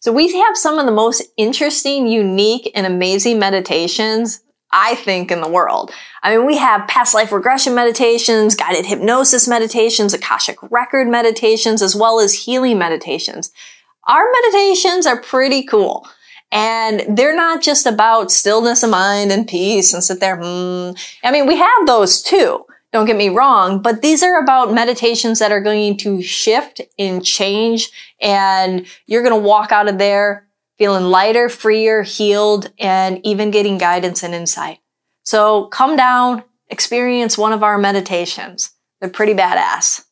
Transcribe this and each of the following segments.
So we have some of the most interesting, unique, and amazing meditations I think in the world. I mean, we have past life regression meditations, guided hypnosis meditations, Akashic record meditations, as well as healing meditations. Our meditations are pretty cool. And they're not just about stillness of mind and peace and sit there. Hmm. I mean, we have those too. Don't get me wrong, but these are about meditations that are going to shift and change and you're going to walk out of there feeling lighter, freer, healed, and even getting guidance and insight. So come down, experience one of our meditations. They're pretty badass.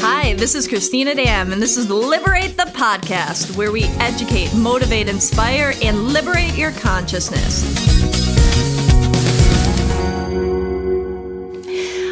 Hi, this is Christina Dam, and this is Liberate the Podcast, where we educate, motivate, inspire, and liberate your consciousness.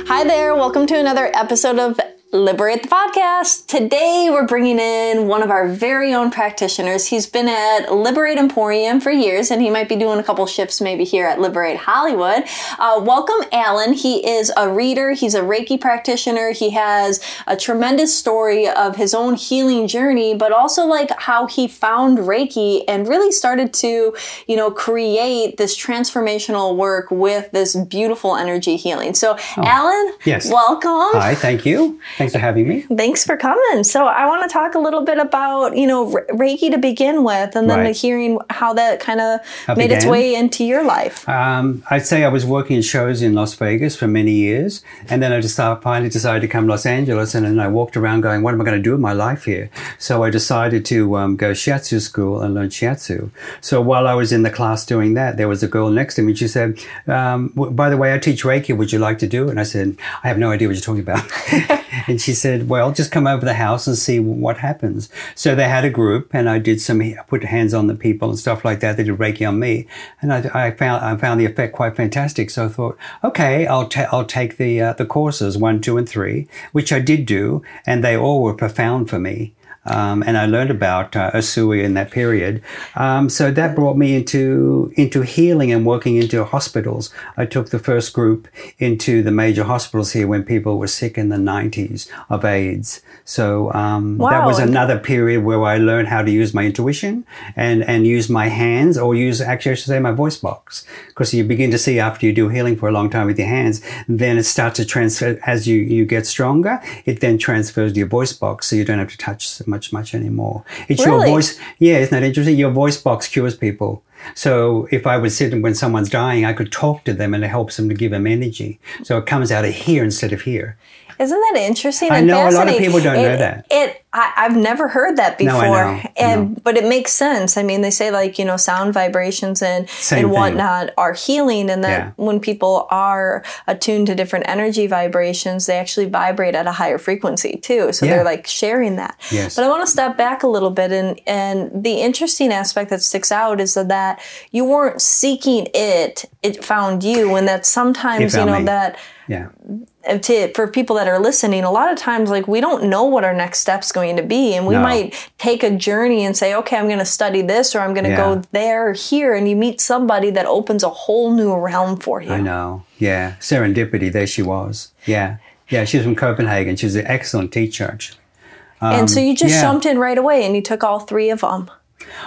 Hi there, welcome to another episode of Liberate the Podcast. Today we're bringing in one of our very own practitioners. He's been at Liberate Emporium for years and he might be doing a couple shifts maybe here at Liberate Hollywood. Uh, welcome Alan. He is a reader. He's a Reiki practitioner. He has a tremendous story of his own healing journey, but also like how he found Reiki and really started to, you know, create this transformational work with this beautiful energy healing. So oh, Alan, yes. welcome. Hi, thank you. Thanks for having me. Thanks for coming. So I want to talk a little bit about, you know, Reiki to begin with, and then right. hearing how that kind of made its way into your life. Um, I'd say I was working in shows in Las Vegas for many years, and then I just finally decided to come to Los Angeles, and then I walked around going, what am I going to do with my life here? So I decided to um, go shiatsu school and learn shiatsu. So while I was in the class doing that, there was a girl next to me. She said, um, by the way, I teach Reiki. Would you like to do it? And I said, I have no idea what you're talking about. and she said, well, just come over the house and see what happens. So they had a group and I did some, I put hands on the people and stuff like that. They did Reiki on me. And I, I found, I found the effect quite fantastic. So I thought, okay, I'll, ta- I'll take the, uh, the courses one, two, and three, which I did do. And they all were profound for me. Um, and I learned about uh, Usui in that period. Um, so that brought me into into healing and working into hospitals. I took the first group into the major hospitals here when people were sick in the 90s of AIDS. So um, wow. that was another period where I learned how to use my intuition and and use my hands, or use actually I should say my voice box, because you begin to see after you do healing for a long time with your hands, then it starts to transfer as you you get stronger. It then transfers to your voice box, so you don't have to touch much much anymore. It's really? your voice. Yeah, isn't that interesting? Your voice box cures people. So if I would sit when someone's dying, I could talk to them and it helps them to give them energy. So it comes out of here instead of here. Isn't that interesting? I know a lot of people don't it, know that. It I, have never heard that before, no, I know. and know. but it makes sense. I mean, they say like you know sound vibrations and Same and whatnot are healing, and that yeah. when people are attuned to different energy vibrations, they actually vibrate at a higher frequency too. So yeah. they're like sharing that. Yes. But I want to step back a little bit, and and the interesting aspect that sticks out is that, that you weren't seeking it; it found you, and that sometimes you know me. that yeah. To for people that are listening a lot of times like we don't know what our next step's going to be. And we no. might take a journey and say okay i'm going to study this or i'm going to yeah. go there or here. And you meet somebody that opens a whole new realm for you. I know. Yeah. Serendipity. There she was. Yeah. Yeah she was from copenhagen. She was an excellent teacher actually. Um, and so you just yeah. jumped in right away and you took all three of them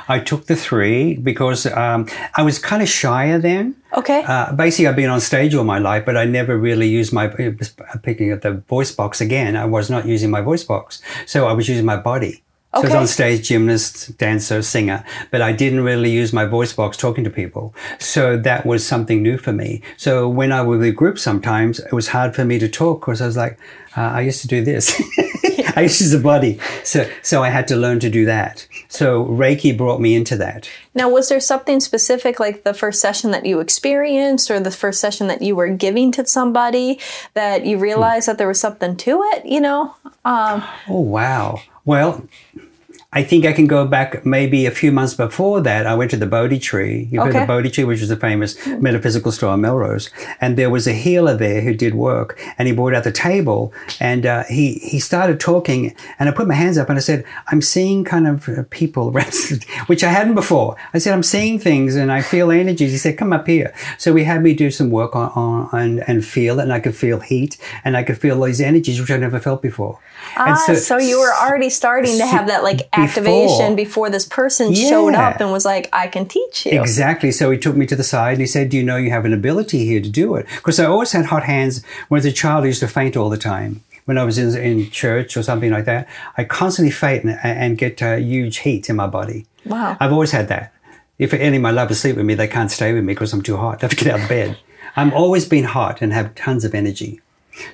I took the three because um, I was kind of shyer then. Okay. Uh, basically, I've been on stage all my life, but I never really used my picking up the voice box again. I was not using my voice box, so I was using my body. So. I was on stage, gymnast, dancer, singer, but I didn't really use my voice box talking to people. So that was something new for me. So when I was with groups sometimes, it was hard for me to talk because I was like, uh, I used to do this. I used to use the body. So, so I had to learn to do that. So Reiki brought me into that. Now, was there something specific, like the first session that you experienced or the first session that you were giving to somebody that you realized hmm. that there was something to it, you know? Um, oh, wow. Well, I think I can go back maybe a few months before that. I went to the Bodhi Tree. You've okay. heard the Bodhi Tree, which is a famous metaphysical store in Melrose. And there was a healer there who did work and he brought out the table and uh, he, he started talking and I put my hands up and I said, I'm seeing kind of uh, people, which I hadn't before. I said, I'm seeing things and I feel energies. He said, come up here. So he had me do some work on, on and, and feel it and I could feel heat and I could feel these energies, which I never felt before. Ah, so, so, you were already starting to have that like activation before, this person showed up and was like, I can teach you. Exactly. So he took me to the side and he said, Do you know you have an ability here to do it? Because I always had hot hands. When I was a child, I used to faint all the time. When I was in, in church or something like that, I constantly faint and, and get uh, huge heat in my body. Wow. I've always had that. If any of my lovers sleep with me, they can't stay with me because I'm too hot. I have to get out of bed. I'm always been hot and have tons of energy.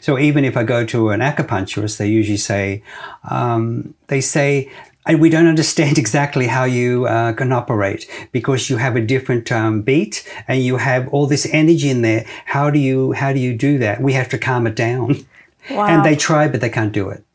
So even if I go to an acupuncturist, they usually say, um, they say, and we don't understand exactly how you uh, can operate because you have a different um, beat and you have all this energy in there. How do you how do you do that? We have to calm it down. Wow. And they try, but they can't do it.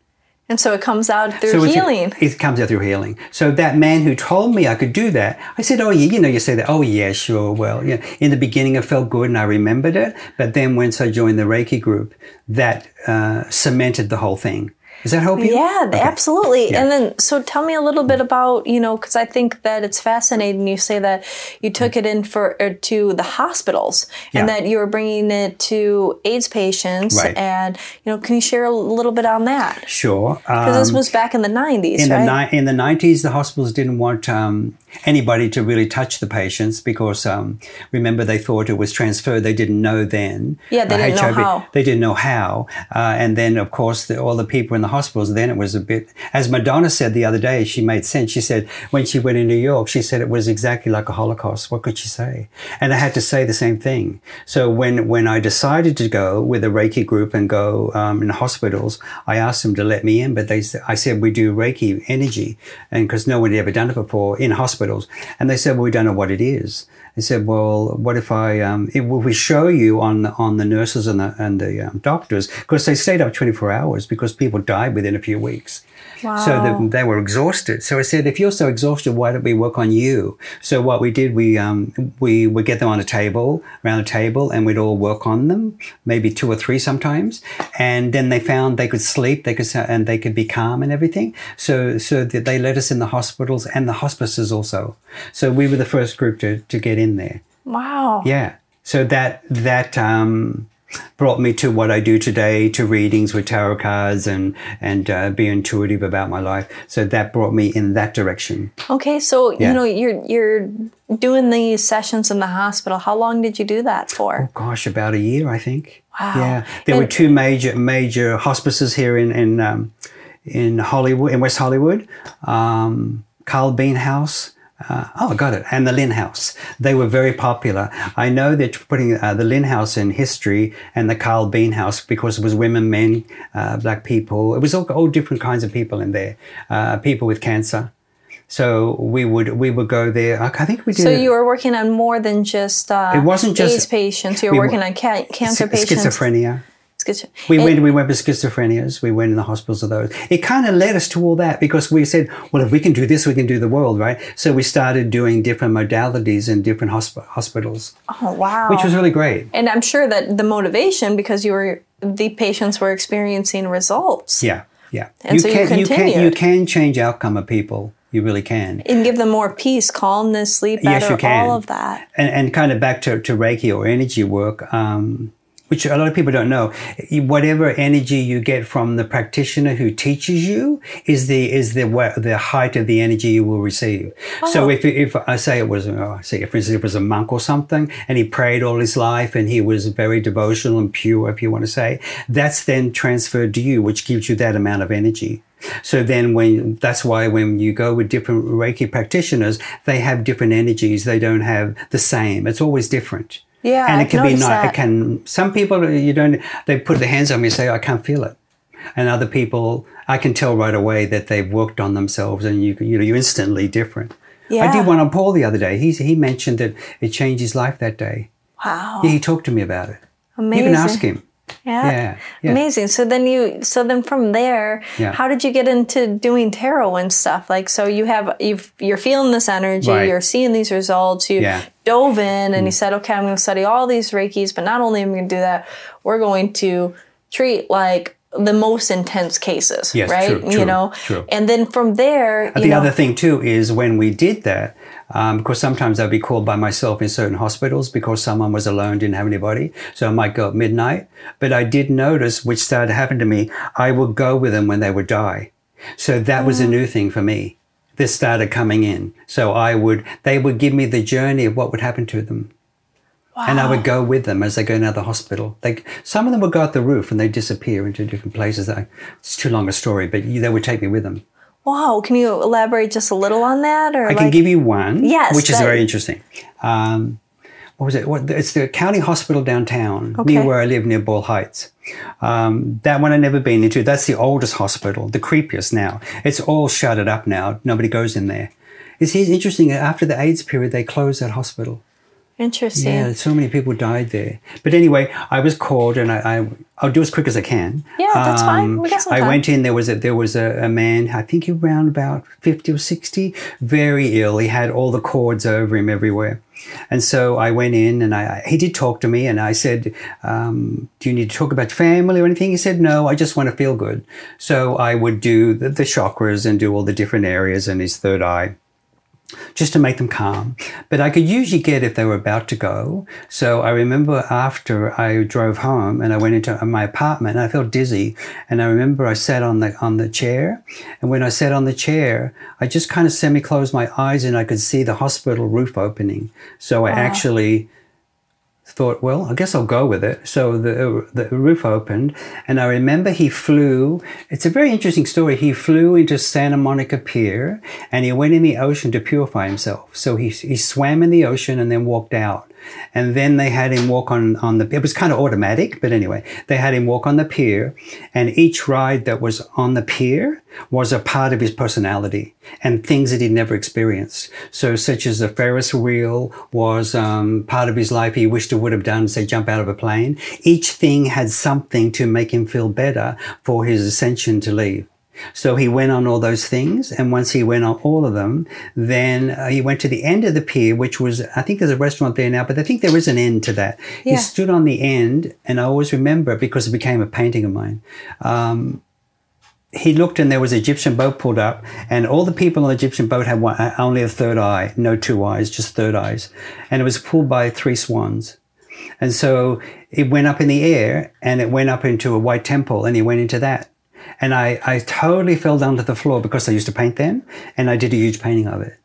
And so it comes out through So healing. It comes out through healing. So that man who told me I could do that, I said, "Oh yeah, you know, you say that. Oh yeah, sure. Well, yeah. In the beginning, it felt good and I remembered it, but then once I joined the Reiki group, that uh, cemented the whole thing. Does that help you? Yeah, Okay. absolutely. Yeah. And then, so tell me a little bit about, you know, because I think that it's fascinating. You say that you took it in for er, to the hospitals, and that you were bringing it to AIDS patients. Right. And you know, can you share a little bit on that? Sure. Because this Um, was back in the '90s, in right? the ni- in the nineties, the hospitals didn't want um, anybody to really touch the patients because um, remember they thought it was transferred. They didn't know then. Yeah, they uh, didn't know how. They didn't know how. Uh, and then, of course, the, all the people in the hospitals. Then it was a bit, as Madonna said the other day. She made sense. She said when she went in New York, she said it was exactly like a Holocaust. What could she say? And I had to say the same thing. So when when I decided to go with a Reiki group and go um, in hospitals, I asked them to let me in, but they i said we do Reiki energy, and because no one had ever done it before in hospitals, and they said well, we don't know what it is. They said, well, what if I um, if we show you on the, on the nurses and the and the um, doctors because they stayed up 24 hours because people died within a few weeks. So the, they were exhausted. So I said, if you're so exhausted, why don't we work on you? So what we did, we um, we would get them on a table, around a table, and we'd all work on them, maybe two or three sometimes. And then they found they could sleep, they could and they could be calm and everything. So so that they let us in the hospitals and the hospices also. So we were the first group to to get in there. wow. Yeah. So that that um, brought me to what I do today, to readings with tarot cards and and uh, be intuitive about my life. So that brought me in that direction. Okay, so Yeah. you know you're you're doing these sessions in the hospital. How long did you do that for? Oh, gosh, about a year, I think. Wow. Yeah, there were two major major hospices here in in um, in Hollywood, in West Hollywood. Um, Carl Bean House. Uh, oh, I got it. And the Lynn House. They were very popular. I know they're putting uh, the Lynn House in history and the Carl Bean House because it was women, men, uh, black people. It was all, all different kinds of people in there. Uh, people with cancer. So we would we would go there. I think we did. So you were working on more than just uh, It wasn't just- AIDS patients. You were we working on ca- cancer patients. schizophrenia. Schizo- We And- went, we went with schizophrenias. We went in the hospitals of those. It kind of led us to all that because we said, well, if we can do this, we can do the world, right? So we started doing different modalities in different hosp- hospitals, Oh wow! which was really great. and I'm sure that the motivation because you were the patients were experiencing results Yeah, yeah. And so you can, you can, you can change outcome of people. You really can. and give them more peace, calmness, sleep better, Yes, you can. all of that. And, and kind of back to, to Reiki or energy work, um, which a lot of people don't know. Whatever energy you get from the practitioner who teaches you is the is the the height of the energy you will receive. So oh. if if I say it was, oh, I say for instance, it was a monk or something, and he prayed all his life, and he was very devotional and pure, if you want to say, that's then transferred to you, which gives you that amount of energy. So then when, that's why when you go with different Reiki practitioners, they have different energies. They don't have the same. It's always different. Yeah, And it I've can be nice. that. It can, some people, you don't, they put their hands on me and say, I can't feel it. And other people, I can tell right away that they've worked on themselves and you, you know, you're instantly different. Yeah. I did one on Paul the other day. He, he mentioned that it changed his life that day. Wow, Yeah, he talked to me about it. amazing. You can ask him. Yeah. Yeah, yeah. Amazing. So then you so then from there, Yeah. how did you get into doing tarot and stuff? Like so you have you've you're feeling this energy, Right. you're seeing these results, you. Mm. dove in and you said, Okay, I'm gonna study all these Reikis, but not only am I gonna do that, we're going to treat like the most intense cases. Yes, right? true, you true, know? true. And then from there, you the know, other thing too is when we did that, um, because sometimes I'd be called by myself in certain hospitals because someone was alone, didn't have anybody. So I might go at midnight. But I did notice, which started to happen to me, I would go with them when they would die. So that was a new thing for me. this started coming in. So I would, they would give me the journey of what would happen to them. Wow. And I would go with them as they go out the hospital. Like some of them would go out the roof and they disappear into different places. I, it's too long a story, but they would take me with them. Wow. Can you elaborate just a little on that? Or I can give you one, Yes, which is very interesting. Um, what was it? What, it's the county hospital downtown, Okay. near where I live, near Boyle Heights. Um, that one I've never been into. That's the oldest hospital, the creepiest now. It's all shuttered up now. Nobody goes in there. It's it's interesting. After the AIDS period, they closed that hospital. Interesting. Yeah, so many people died there. But anyway, I was called, and I, I I'll do as quick as I can. Um, Yeah, that's fine. We got some I went in. There was a there was a, a man. I think he around about fifty or sixty, very ill. He had all the cords over him everywhere. And so I went in, and I, I he did talk to me, and I said, um, "Do you need to talk about family or anything?" He said, "No, I just want to feel good." So I would do the, the chakras and do all the different areas and his third eye just to make them calm. But I could usually get if they were about to go. So I remember after I drove home and I went into my apartment and I felt dizzy. And I remember I sat on the on the chair. And when I sat on the chair, I just kind of semi closed my eyes and I could see the hospital roof opening. So I ah. actually thought, well, I guess I'll go with it. So the the roof opened, and I remember he flew. It's a very interesting story. He flew into Santa Monica Pier, and he went in the ocean to purify himself. So he he swam in the ocean and then walked out. And then they had him walk on, on the, it was kind of automatic, but anyway, they had him walk on the pier and each ride that was on the pier was a part of his personality and things that he'd never experienced. So such as the Ferris wheel was, um, part of his life he wished he would have done, say jump out of a plane. Each thing had something to make him feel better for his ascension to leave. So he went on all those things, and once he went on all of them, then uh, he went to the end of the pier, which was I think there's a restaurant there now, but I think there is an end to that. Yeah. He stood on the end, and I always remember because it became a painting of mine. Um, he looked, and there was an Egyptian boat pulled up, and all the people on the Egyptian boat had one, uh, only a third eye, no two eyes, just third eyes, and it was pulled by three swans. And so it went up in the air and it went up into a white temple and he went into that. And I, I totally fell down to the floor because I used to paint them and I did a huge painting of it.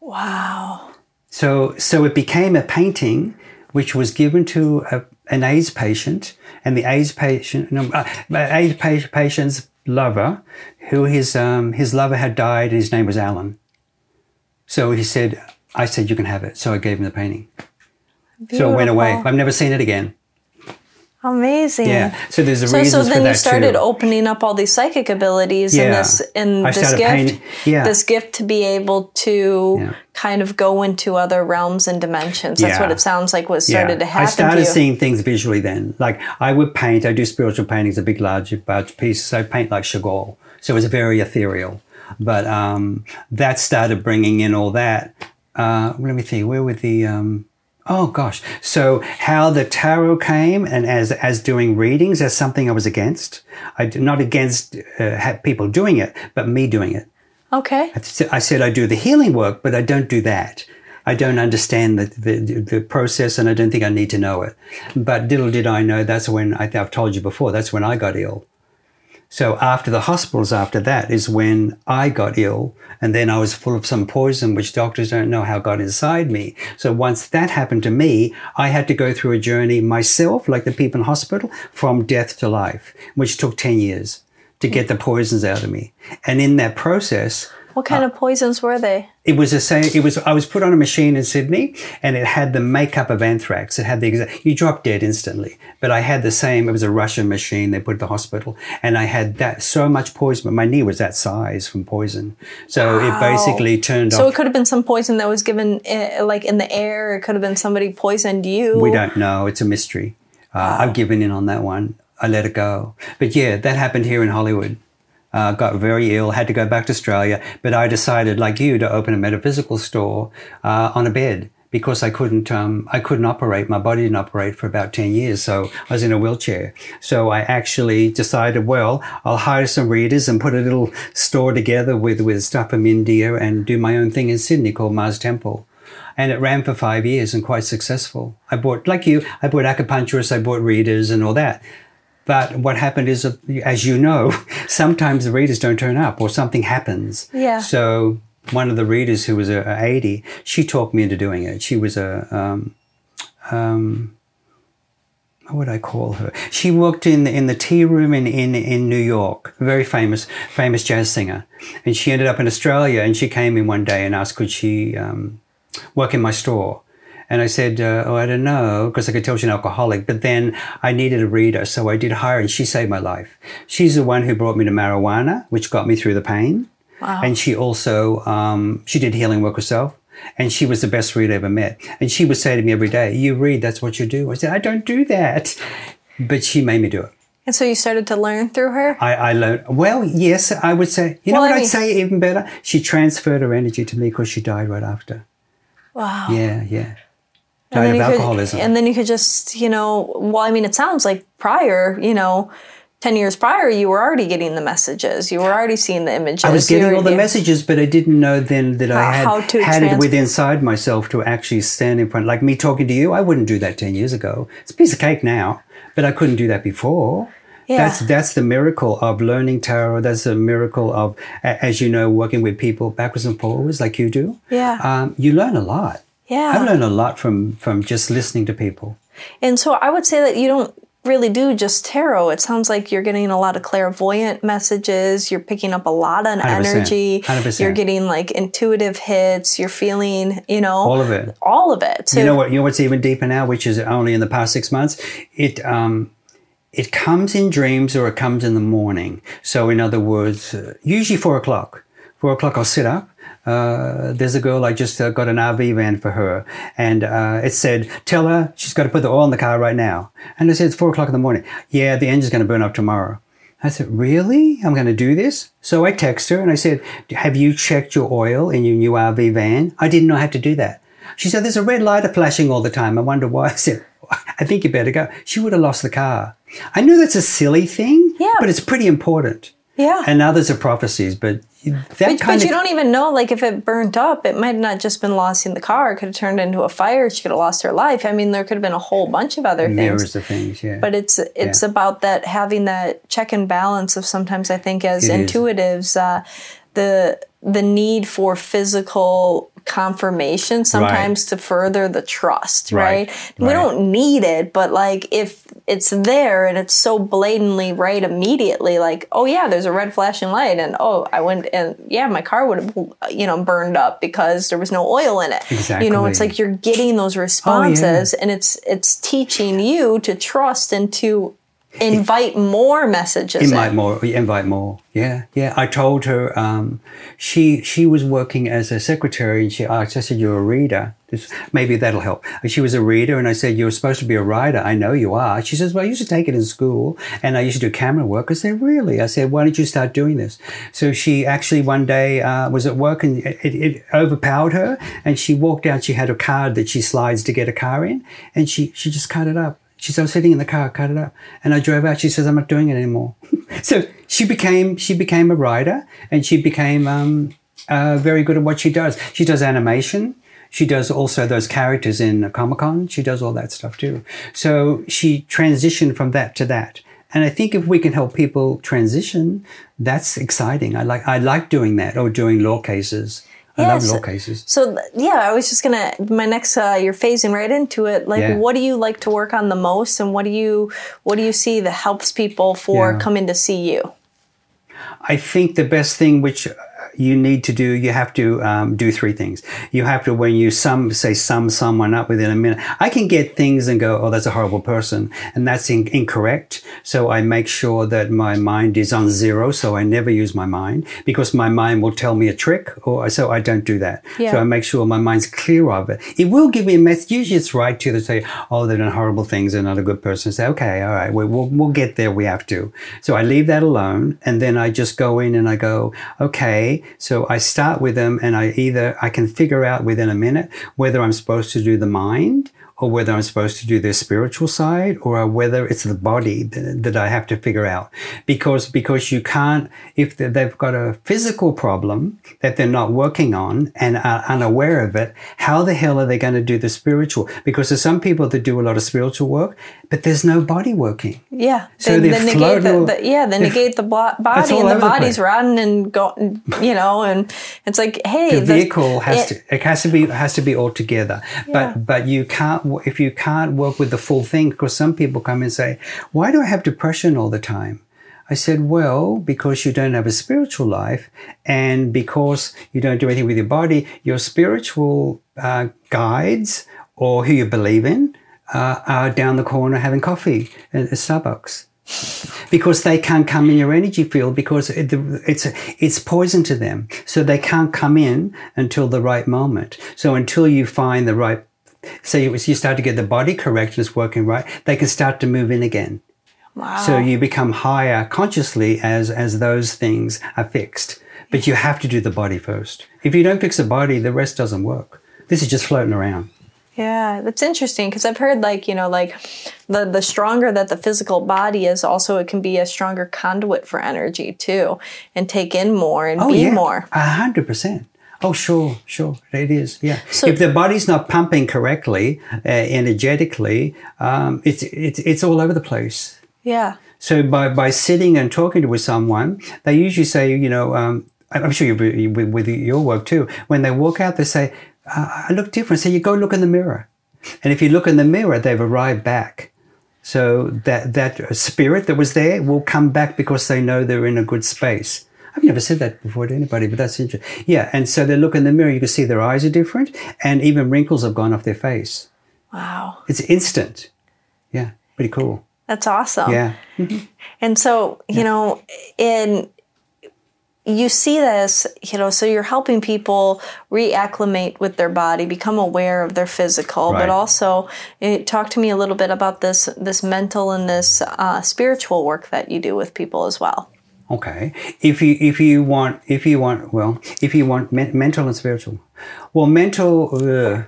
Wow. So, so it became a painting which was given to a, an AIDS patient and the AIDS patient, no, uh, AIDS pa- patient's lover, who his, um, his lover had died and his name was Alan. So he said, I said, you can have it. So I gave him the painting. So it went away. I've never seen it again. Amazing. Yeah. So there's a So, reason so for then you started too. opening up all these psychic abilities Yeah. this and I this gift, yeah. this gift to be able to Yeah. kind of go into other realms and dimensions. That's what it sounds like what started to happen I started to you. seeing things visually then. Like I would paint, I do spiritual paintings, a big, large, large pieces. I paint like Chagall. So it was very ethereal. But um, that started bringing in all that. Uh, let me think, where were the. Um, oh gosh. So how the tarot came and as, as doing readings, as something I was against. I not against uh, people doing it, but me doing it. okay. I said I do the healing work, but I don't do that. I don't understand the, the, the process and I don't think I need to know it. But little did I know that's when, I I've told you before, that's when I got ill. So after the hospitals after that is when I got ill and then I was full of some poison which doctors don't know how got inside me. So once that happened to me, I had to go through a journey myself, like the people in hospital, from death to life, which took 10 years to get the poisons out of me. And in that process, What kind of poisons were they? it was the same. It was. I was put on a machine in Sydney, and it had the makeup of anthrax. It had the exact. You drop dead instantly. But I had the same. It was a Russian machine. They put at the hospital, and I had that so much poison. But my knee was that size from poison. So it basically turned So off. it could have been some poison that was given uh, like in the air. It could have been somebody poisoned you. We don't know. It's a mystery. Uh, I've given in on that one. I let it go. But yeah, that happened here in Hollywood. Uh, got very ill, had to go back to Australia. But I decided, like you, to open a metaphysical store uh, on a bed because I couldn't, um, I couldn't operate. My body didn't operate for about 10 years. So I was in a wheelchair. So I actually decided, well, I'll hire some readers and put a little store together with, with stuff from India and do my own thing in Sydney called Mars Temple and it ran for five years and quite successful. I bought, like you, I bought acupuncturists, I bought readers and all that. But what happened is, as you know, sometimes the readers don't turn up or something happens. Yeah. So one of the readers who was a, a 80, she talked me into doing it. She was a, um, um, what would I call her? She worked in in the tea room in, in, in New York, a very famous famous jazz singer, and she ended up in Australia. And she came in one day and asked, could she um, work in my store? And I said, uh, oh, I don't know, because I could tell she's an alcoholic. But then I needed a reader, so I did hire, and she saved my life. She's the one who brought me to marijuana, which got me through the pain. Wow. And she also um, she did healing work herself. And she was the best reader I ever met. And she would say to me every day, You read, that's what you do. I said, I don't do that. But she made me do it. And so you started to learn through her? I, I learned, well, yes, I would say, you know what I I'd mean- say even better? She transferred her energy to me because she died right after. Wow. Yeah, yeah. And then of you could- and then you could just, you know, well, I mean, it sounds like prior, you know, 10 years prior, you were already getting the messages. You were already seeing the images. I was getting all the messages, but I didn't know then that I had had it within inside myself to actually stand in front. Like me talking to you, I wouldn't do that ten years ago. It's a piece of cake now, but I couldn't do that before. Yeah. That's that's the miracle of learning tarot. That's the miracle of, as you know, working with people backwards and forwards like you do. Yeah. um, you learn a lot. Yeah. I've learned a lot from from just listening to people. And so I would say that you don't really do just tarot. It sounds like you're getting a lot of clairvoyant messages. You're picking up a lot of 100%, energy. 100%. You're getting like intuitive hits. You're feeling, you know, All of it. all of it. So you know what? You know what's even deeper now, which is only in the past six months. It um, it comes in dreams or it comes in the morning. So in other words, uh, usually four o'clock. Four o'clock, I'll sit up. Uh, there's a girl I just uh, got an RV van for her, and uh, it said, "Tell her she's got to put the oil in the car right now." And I said, "It's four o'clock in the morning." Yeah, the engine's going to burn up tomorrow. I said, "Really? I'm going to do this?" So I text her and I said, "Have you checked your oil in your new RV van?" I didn't know how to do that. She said, There's a red light flashing all the time. I wonder why. I said, I think you better go. She would have lost the car. I know that's a silly thing, Yeah. but it's pretty important. Yeah. And others are prophecies, but that but, kind but you don't even know, like, if it burnt up, it might not just been lost in the car. It could have turned into a fire. She could have lost her life. I mean, there could have been a whole bunch of other things. mirrors of things, yeah. but it's it's Yeah. about that having that check and balance of sometimes I think as It intuitives uh, the the need for physical confirmation sometimes to further the trust right, Right, we right. don't need it but like if it's there and it's so blatantly right immediately like oh yeah there's a red flashing light and oh I went and yeah my car would have you know burned up because there was no oil in it. You know it's like you're getting those oh, responses and it's it's teaching you to trust and to invite more messages invite in. more invite more. Yeah yeah. I told her um, she she was working as a secretary and she asked i said you're a reader. This, maybe that'll help. And she was a reader and i said you're supposed to be a writer. I know you are. She says well i used to take it in school and i used to do camera work. I said really? I said why don't you start doing this? So she actually one day uh, was at work and it, it, it overpowered her and she walked out. She had a card that she slides to get a car in and she she just cut it up she said, I was sitting in the car, cut it up. And I drove out. She says, I'm not doing it anymore. so she became, she became a writer and she became, um, uh, very good at what she does. She does animation. She does also those characters in Comic Con. She does all that stuff too. So she transitioned from that to that. And I think if we can help people transition, that's exciting. I like, I like doing that or doing law cases. I Yes. love law cases. So th- yeah, I was just gonna. My next, uh, you're phasing right into it. Like, Yeah. what do you like to work on the most, and what do you what do you see that helps people for Yeah. coming to see you? I think the best thing which you need to do, you have to um, do three things. You have to, when you sum, say sum someone up within a minute, I can get things and go, oh, that's a horrible person. And that's in- incorrect. So I make sure that my mind is on zero. So I never use my mind because my mind will tell me a trick or so I don't do that. Yeah. So I make sure my mind's clear of it. It will give me a message. Usually it's right to say, oh, they're doing horrible things. They're not a good person. Say, okay, all right, we, we'll, we'll get there. We have to. So I leave that alone. And then I just go in and I go, okay. So I start with them and I either, I can figure out within a minute whether I'm supposed to do the mind or whether I'm supposed to do the spiritual side or whether it's the body that, that I have to figure out. Because, because you can't, if they've got a physical problem that they're not working on and are unaware of it, how the hell are they going to do the spiritual? Because there's some people that do a lot of spiritual work, but there's no body working. Yeah. So they, they negate the, the yeah, they negate the bo- body and the the body's place. rotten and go, you know, and it's like, hey, the vehicle has it- to it has to be has to be all together Yeah. but but you can't if you can't work with the full thing because some people come and say why do i have depression all the time i said well because you don't have a spiritual life and because you don't do anything with your body your spiritual uh, guides or who you believe in uh, are down the corner having coffee at starbucks because they can't come in your energy field because it, it's it's poison to them. So they can't come in until the right moment. So until you find the right, say you, you start to get the body correct and it's working right, they can start to move in again. wow. So you become higher consciously as as those things are fixed. But you have to do the body first. If you don't fix the body, the rest doesn't work. This is just floating around. Yeah, that's interesting because I've heard like you know like the the stronger that the physical body is, also it can be a stronger conduit for energy too, and take in more and Oh be yeah, more. a hundred percent. Oh sure, sure, it is. Yeah. So- if the body's not pumping correctly, uh, energetically, um, it's it's it's all over the place. Yeah, So by by sitting and talking to with someone, they usually say, you know, um, I'm sure you with, with your work too. When they walk out, they say, "I look different." So you go look in the mirror, and if you look in the mirror, they've arrived back. So that that spirit that was there will come back because they know they're in a good space. I've never said that before to anybody, but that's interesting. Yeah, and so they look in the mirror, you can see their eyes are different, and even wrinkles have gone off their face. wow, It's instant. Yeah, pretty cool. that's awesome. Yeah. And so, you know, in you see this, you know, so you're helping people reacclimate with their body, become aware of their physical, Right. but also eh, talk to me a little bit about this this mental and this uh, spiritual work that you do with people as well. Okay. If you if you want if you want well if you want men- mental and spiritual, well mental. Uh,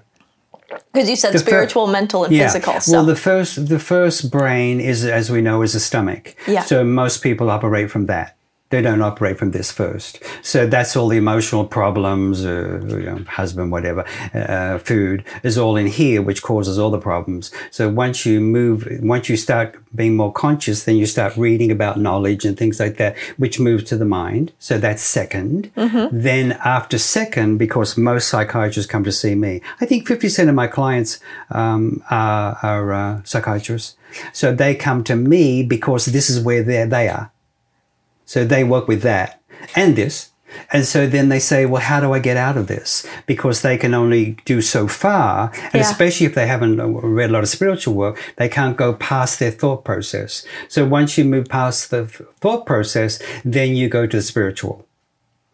Because you said The fir- spiritual, mental, and physical. So Well, the first the first brain is, as we know, is the stomach. Yeah. So most people operate from that. They don't operate from this first. So that's all the emotional problems, uh, you know, husband, whatever, uh, food is all in here, which causes all the problems. So once you move, once you start being more conscious, then you start reading about knowledge and things like that, which moves to the mind. So that's 2nd Then after second, because most psychiatrists come to see me, I think 50% of my clients um, are, are uh, psychiatrists. So they come to me because this is where they are. So they work with that and this. And so then they say, well, how do I get out of this? Because they can only do so far. And Yeah. especially if they haven't read a lot of spiritual work, they can't go past their thought process. So once you move past the thought process, then you go to the spiritual.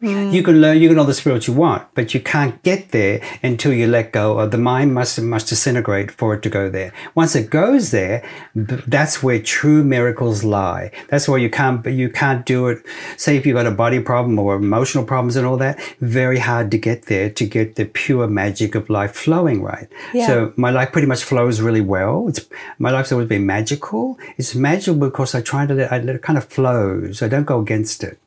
Mm. You can learn, you can know the spiritual you want, but you can't get there until you let go. Or the mind must must disintegrate for it to go there. Once it goes there, that's where true miracles lie. That's why you can't you can't do it. Say if you've got a body problem or emotional problems and all that, very hard to get there to get the pure magic of life flowing right. Yeah. So my life pretty much flows really well. It's my life's always been magical. It's magical because I try to let, I let it kind of flow, so I don't go against it.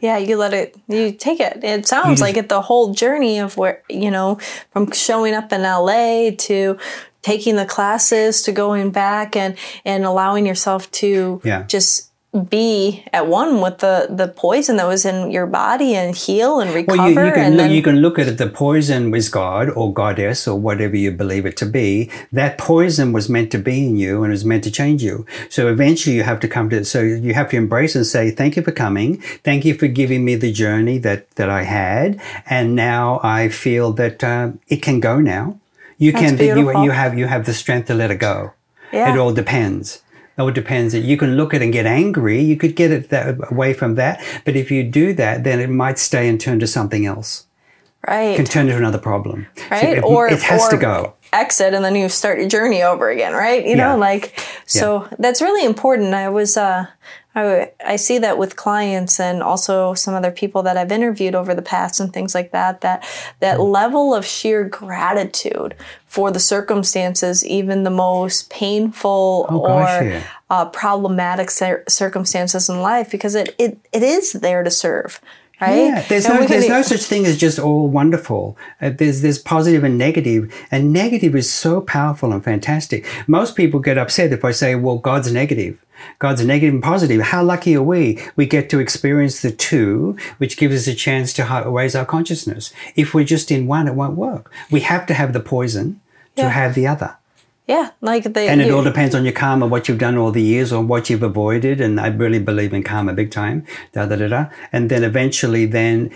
Yeah, you let it, you take it. It sounds like it the whole journey of where, you know, from showing up in LA to taking the classes to going back and, and allowing yourself to Yeah. just be at one with the, the poison that was in your body and heal and recover. Well, you, you, can look, you can look at it. The poison is God or goddess or whatever you believe it to be. That poison was meant to be in you and was meant to change you. So eventually you have to come to, so you have to embrace and say, thank you for coming. Thank you for giving me the journey that, that I had. And now I feel that uh, it can go now. You That's can, you, you have, you have the strength to let it go. Yeah. It all depends. It all depends. You can look at it and get angry. You could get it that, away from that. But if you do that, then it might stay and turn to something else. right. It Can turn to another problem. So right? it, or it has or to go. Exit and then you start your journey over again, right? You Yeah. know, like so that's really important. I was uh I, I see that with clients and also some other people that I've interviewed over the past and things like that, that that level of sheer gratitude for the circumstances, even the most painful Oh, gosh, or yeah. uh, problematic cir- circumstances in life, because it, it, it is there to serve, right? Yeah, there's And no there's be- no such thing as just all wonderful. Uh, there's there's positive and negative, and negative is so powerful and fantastic. Most people get upset if I say, "Well, God's negative." God's negative and positive. How lucky are we? We get to experience the two, which gives us a chance to raise our consciousness. If we're just in one, it won't work. We have to have the poison to Yeah. have the other. Yeah, like the And it you- all depends on your karma, what you've done all the years or what you've avoided. And I really believe in karma big time. Da, da, da, da. And then eventually then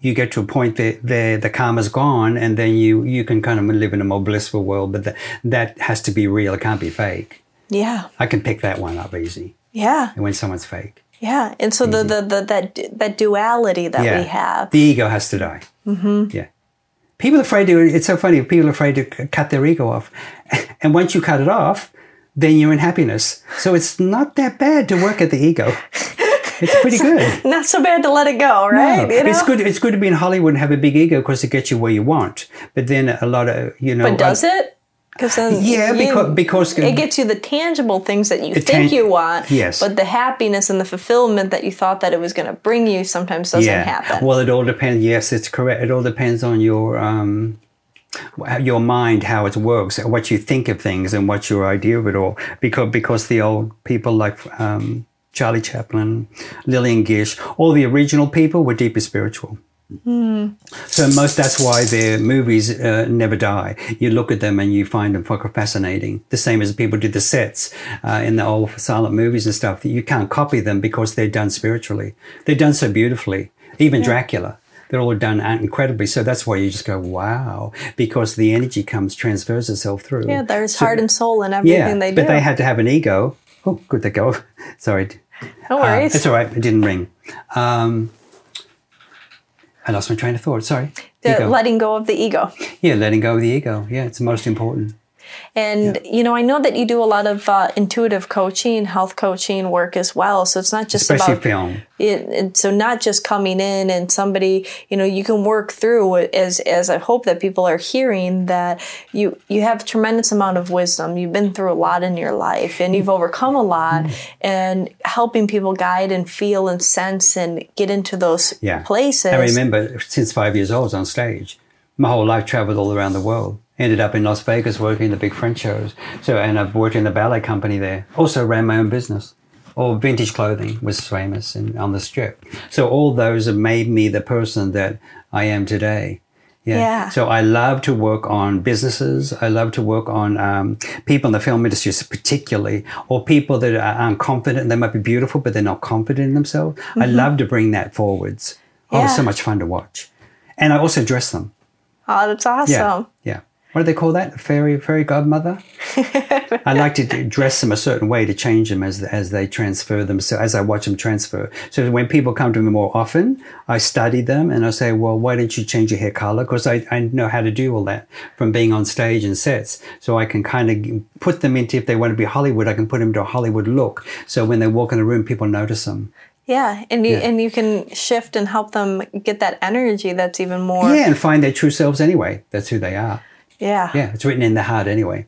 you get to a point that the, the karma's gone and then you, you can kind of live in a more blissful world. But that that has to be real. It can't be fake. yeah, I can pick that one up easy yeah, And when someone's fake. yeah. And so the, the, the that that duality that yeah. we have. The ego has to die. Mm-hmm. Yeah. People are afraid to, it's so funny, people are afraid to cut their ego off. And once you cut it off, then you're in happiness. So it's not that bad to work at the ego. It's pretty good. Not so bad to let it go, right? No, You know? It's good. It's good to be in Hollywood and have a big ego because it gets you where you want. But then a lot of you know. But does it? Because Yeah, you- because because it gets you the tangible things that you think you want. Yes. But the happiness and the fulfillment that you thought that it was going to bring you sometimes doesn't yeah. happen. Well, it all depends. Yes, it's correct. It all depends on your um, your mind, how it works, what you think of things, and what's your idea of it all. Because because the old people like um, Charlie Chaplin, Lillian Gish, all the original people were deeply spiritual. So most that's why their movies uh, never die. You look at them and you find them fucking fascinating. The same as people do the sets uh, in the old silent movies and stuff. That you can't copy them because they're done spiritually. They're done so beautifully. Even Dracula, they're all done incredibly. So that's why you just go wow, because the energy comes transfers itself through. yeah, there's So- heart and soul in everything yeah, they do. but they had to have an ego. Oh, good they go. Sorry. no Uh, worries. it's all right. It didn't ring. Um, I lost my train of thought. Sorry. The Ego. letting go of the ego. Yeah, letting go of the ego. Yeah, it's most important. And you know, I know that you do a lot of uh, intuitive coaching, health coaching work as well. So it's not just Especially about film. it, it- so not just coming in and somebody, you know, you can work through as as I hope that people are hearing that you you have tremendous amount of wisdom. You've been through a lot in your life and you've overcome a lot and helping people guide and feel and sense and get into those Yeah. places. I remember since five years old, I was on stage. My whole life traveled all around the world. Ended up in Las Vegas working the big French shows. So, and I've worked in the ballet company there. Also ran my own business. All vintage clothing was famous in, on the strip. So all those have made me the person that I am today. Yeah. Yeah. So I love to work on businesses. I love to work on um, people in the film industry, particularly, or people that are aren't confident. They might be beautiful, but they're not confident in themselves. I love to bring that forwards. Oh, it's so much fun to watch. And I also dress them. Oh, that's awesome. Yeah. awesome. Yeah. What do they call that? Fairy, fairy godmother? I like to dress them a certain way to change them as as they transfer them. So as I watch them transfer. So when people come to me more often, I study them and I say, well, why don't you change your hair color? Because I, I know how to do all that from being on stage and sets. So I can kind of put them into, if they want to be Hollywood, I can put them into a Hollywood look. So when they walk in a room, people notice them. Yeah, and you Yeah. and you can shift and help them get that energy that's even more. Yeah, and find their true selves anyway. That's who they are. Yeah, Yeah, it's written in the heart anyway.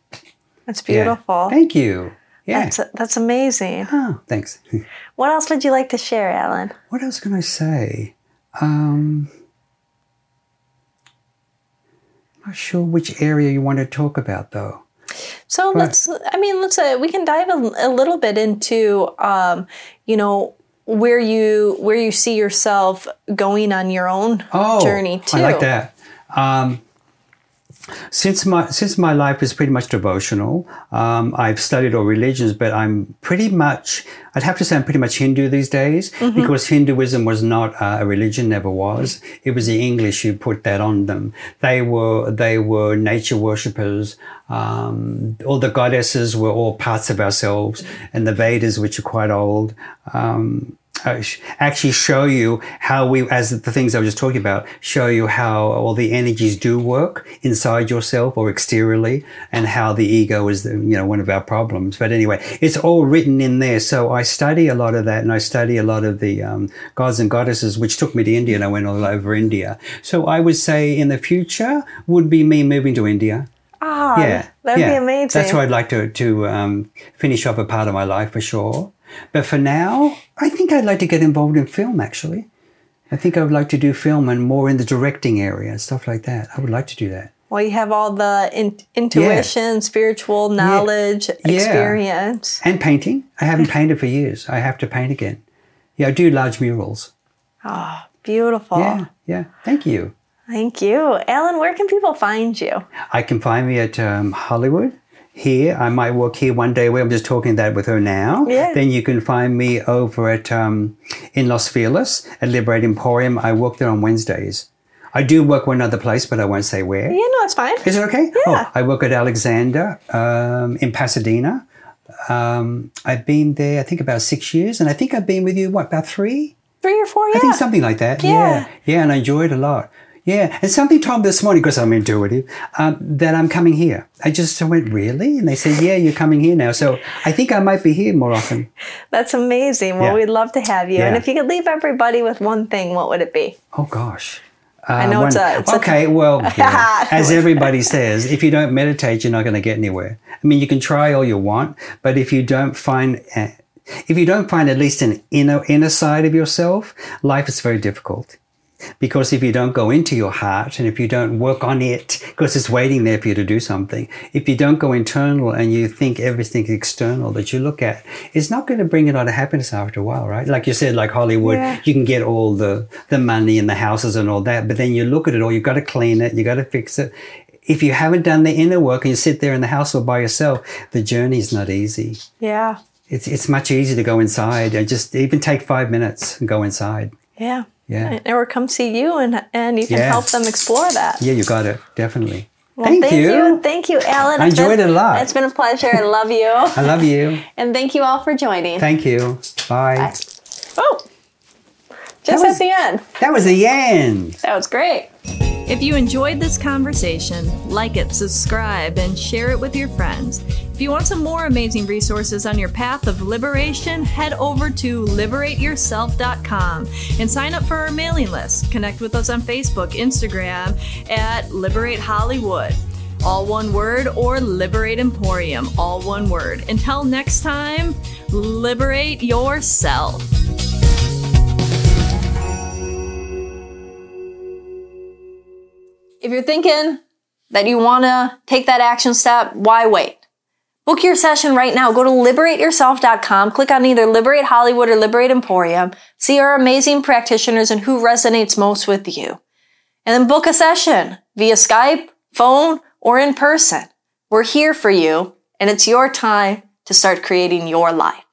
that's Yeah. beautiful. Thank you. Yeah. That's that's amazing. oh, thanks. What else would you like to share, Alan? What else can I say? Um, not sure which area you want to talk about, though. So let's. I mean, let's. Uh, we can dive a, a little bit into, um, you know, where you where you see yourself going on your own Oh, journey too. I like that. Um, since my since my life is pretty much devotional, um, I've studied all religions, but I'm pretty much I'd have to say I'm pretty much Hindu these days Mm-hmm. because Hinduism was not uh, a religion, never was. It was the English who put that on them. They were they were nature worshippers. Um, all the goddesses were all parts of ourselves, and the Vedas, which are quite old. Um, uh, sh- actually show you how we, as the things I was just talking about, show you how all the energies do work inside yourself or exteriorly, and how the ego is, the, you know, one of our problems. But anyway, it's all written in there. So I study a lot of that, and I study a lot of the um, gods and goddesses, which took me to India, and I went all over India. So I would say in the future would be me moving to India. Ah, Yeah, that'd yeah. be amazing. That's where I'd like to to um, finish off a part of my life for sure. But for now, I think I'd like to get involved in film. Actually, I think I would like to do film and more in the directing area and stuff like that. I would like to do that. Well, you have all the in- intuition, spiritual knowledge, experience. And painting. I haven't painted for years. I have to paint again. Yeah, I do large murals. Oh, beautiful. Yeah, yeah. Thank you. Thank you. Alan, where can people find you? I can find me at um, Hollywood. Here, I might work here one day. Where I'm just talking that with her now. Yeah. Then you can find me over at um, in Los Feliz at Liberate Emporium. I work there on Wednesdays. I do work one other place, but I won't say where. Yeah, no, it's fine. Is it okay? Yeah. Oh, I work at Alexander um, in Pasadena. Um, I've been there, I think, about six years, and I think I've been with you what about three? Three or four, yeah. I think something like that. Yeah. Yeah. yeah, and I enjoy it a lot. Yeah, and something told me this morning because I'm intuitive um, that I'm coming here. I just went really, and they said, "Yeah, you're coming here now." So I think I might be here more often. That's amazing. Well, Yeah. we'd love to have you. And if you could leave everybody with one thing, what would it be? Oh gosh. I know it's a- it's a- okay. well, yeah, as everybody says, if you don't meditate, you're not going to get anywhere. I mean, you can try all you want, but if you don't find, uh, if you don't find at least an inner inner side of yourself, life is very difficult. Because if you don't go into your heart and if you don't work on it, because it's waiting there for you to do something, if you don't go internal and you think everything external that you look at, it's not going to bring a lot of happiness after a while, right? Like you said, like Hollywood, Yeah. you can get all the, the money and the houses and all that, but then you look at it all, you've got to clean it, you've got to fix it. If you haven't done the inner work and you sit there in the house all by yourself, the journey is not easy. Yeah. It's, it's much easier to go inside and just even take five minutes and go inside. Yeah. Yeah. Or come see you and and you can Yeah. help them explore that. Yeah, you got it. Definitely. Well, thank, you. Thank you, Alan. I enjoyed been- it a lot. It's been a pleasure. I love you. I love you. and thank you all for joining. Thank you. Bye. oh, just was- at the end. That was the end. That was great. If you enjoyed this conversation, like it, subscribe, and share it with your friends. If you want some more amazing resources on your path of liberation, head over to liberateyourself.com and sign up for our mailing list. Connect with us on Facebook, Instagram at Liberate Hollywood. All one word, or Liberate Emporium, all one word. Until next time, liberate yourself. If you're thinking that you want to take that action step, why wait? Book your session right now. Go to liberateyourself.com, click on either Liberate Hollywood or Liberate Emporium, see our amazing practitioners and who resonates most with you. And then book a session via Skype, phone, or in person. We're here for you, and it's your time to start creating your life.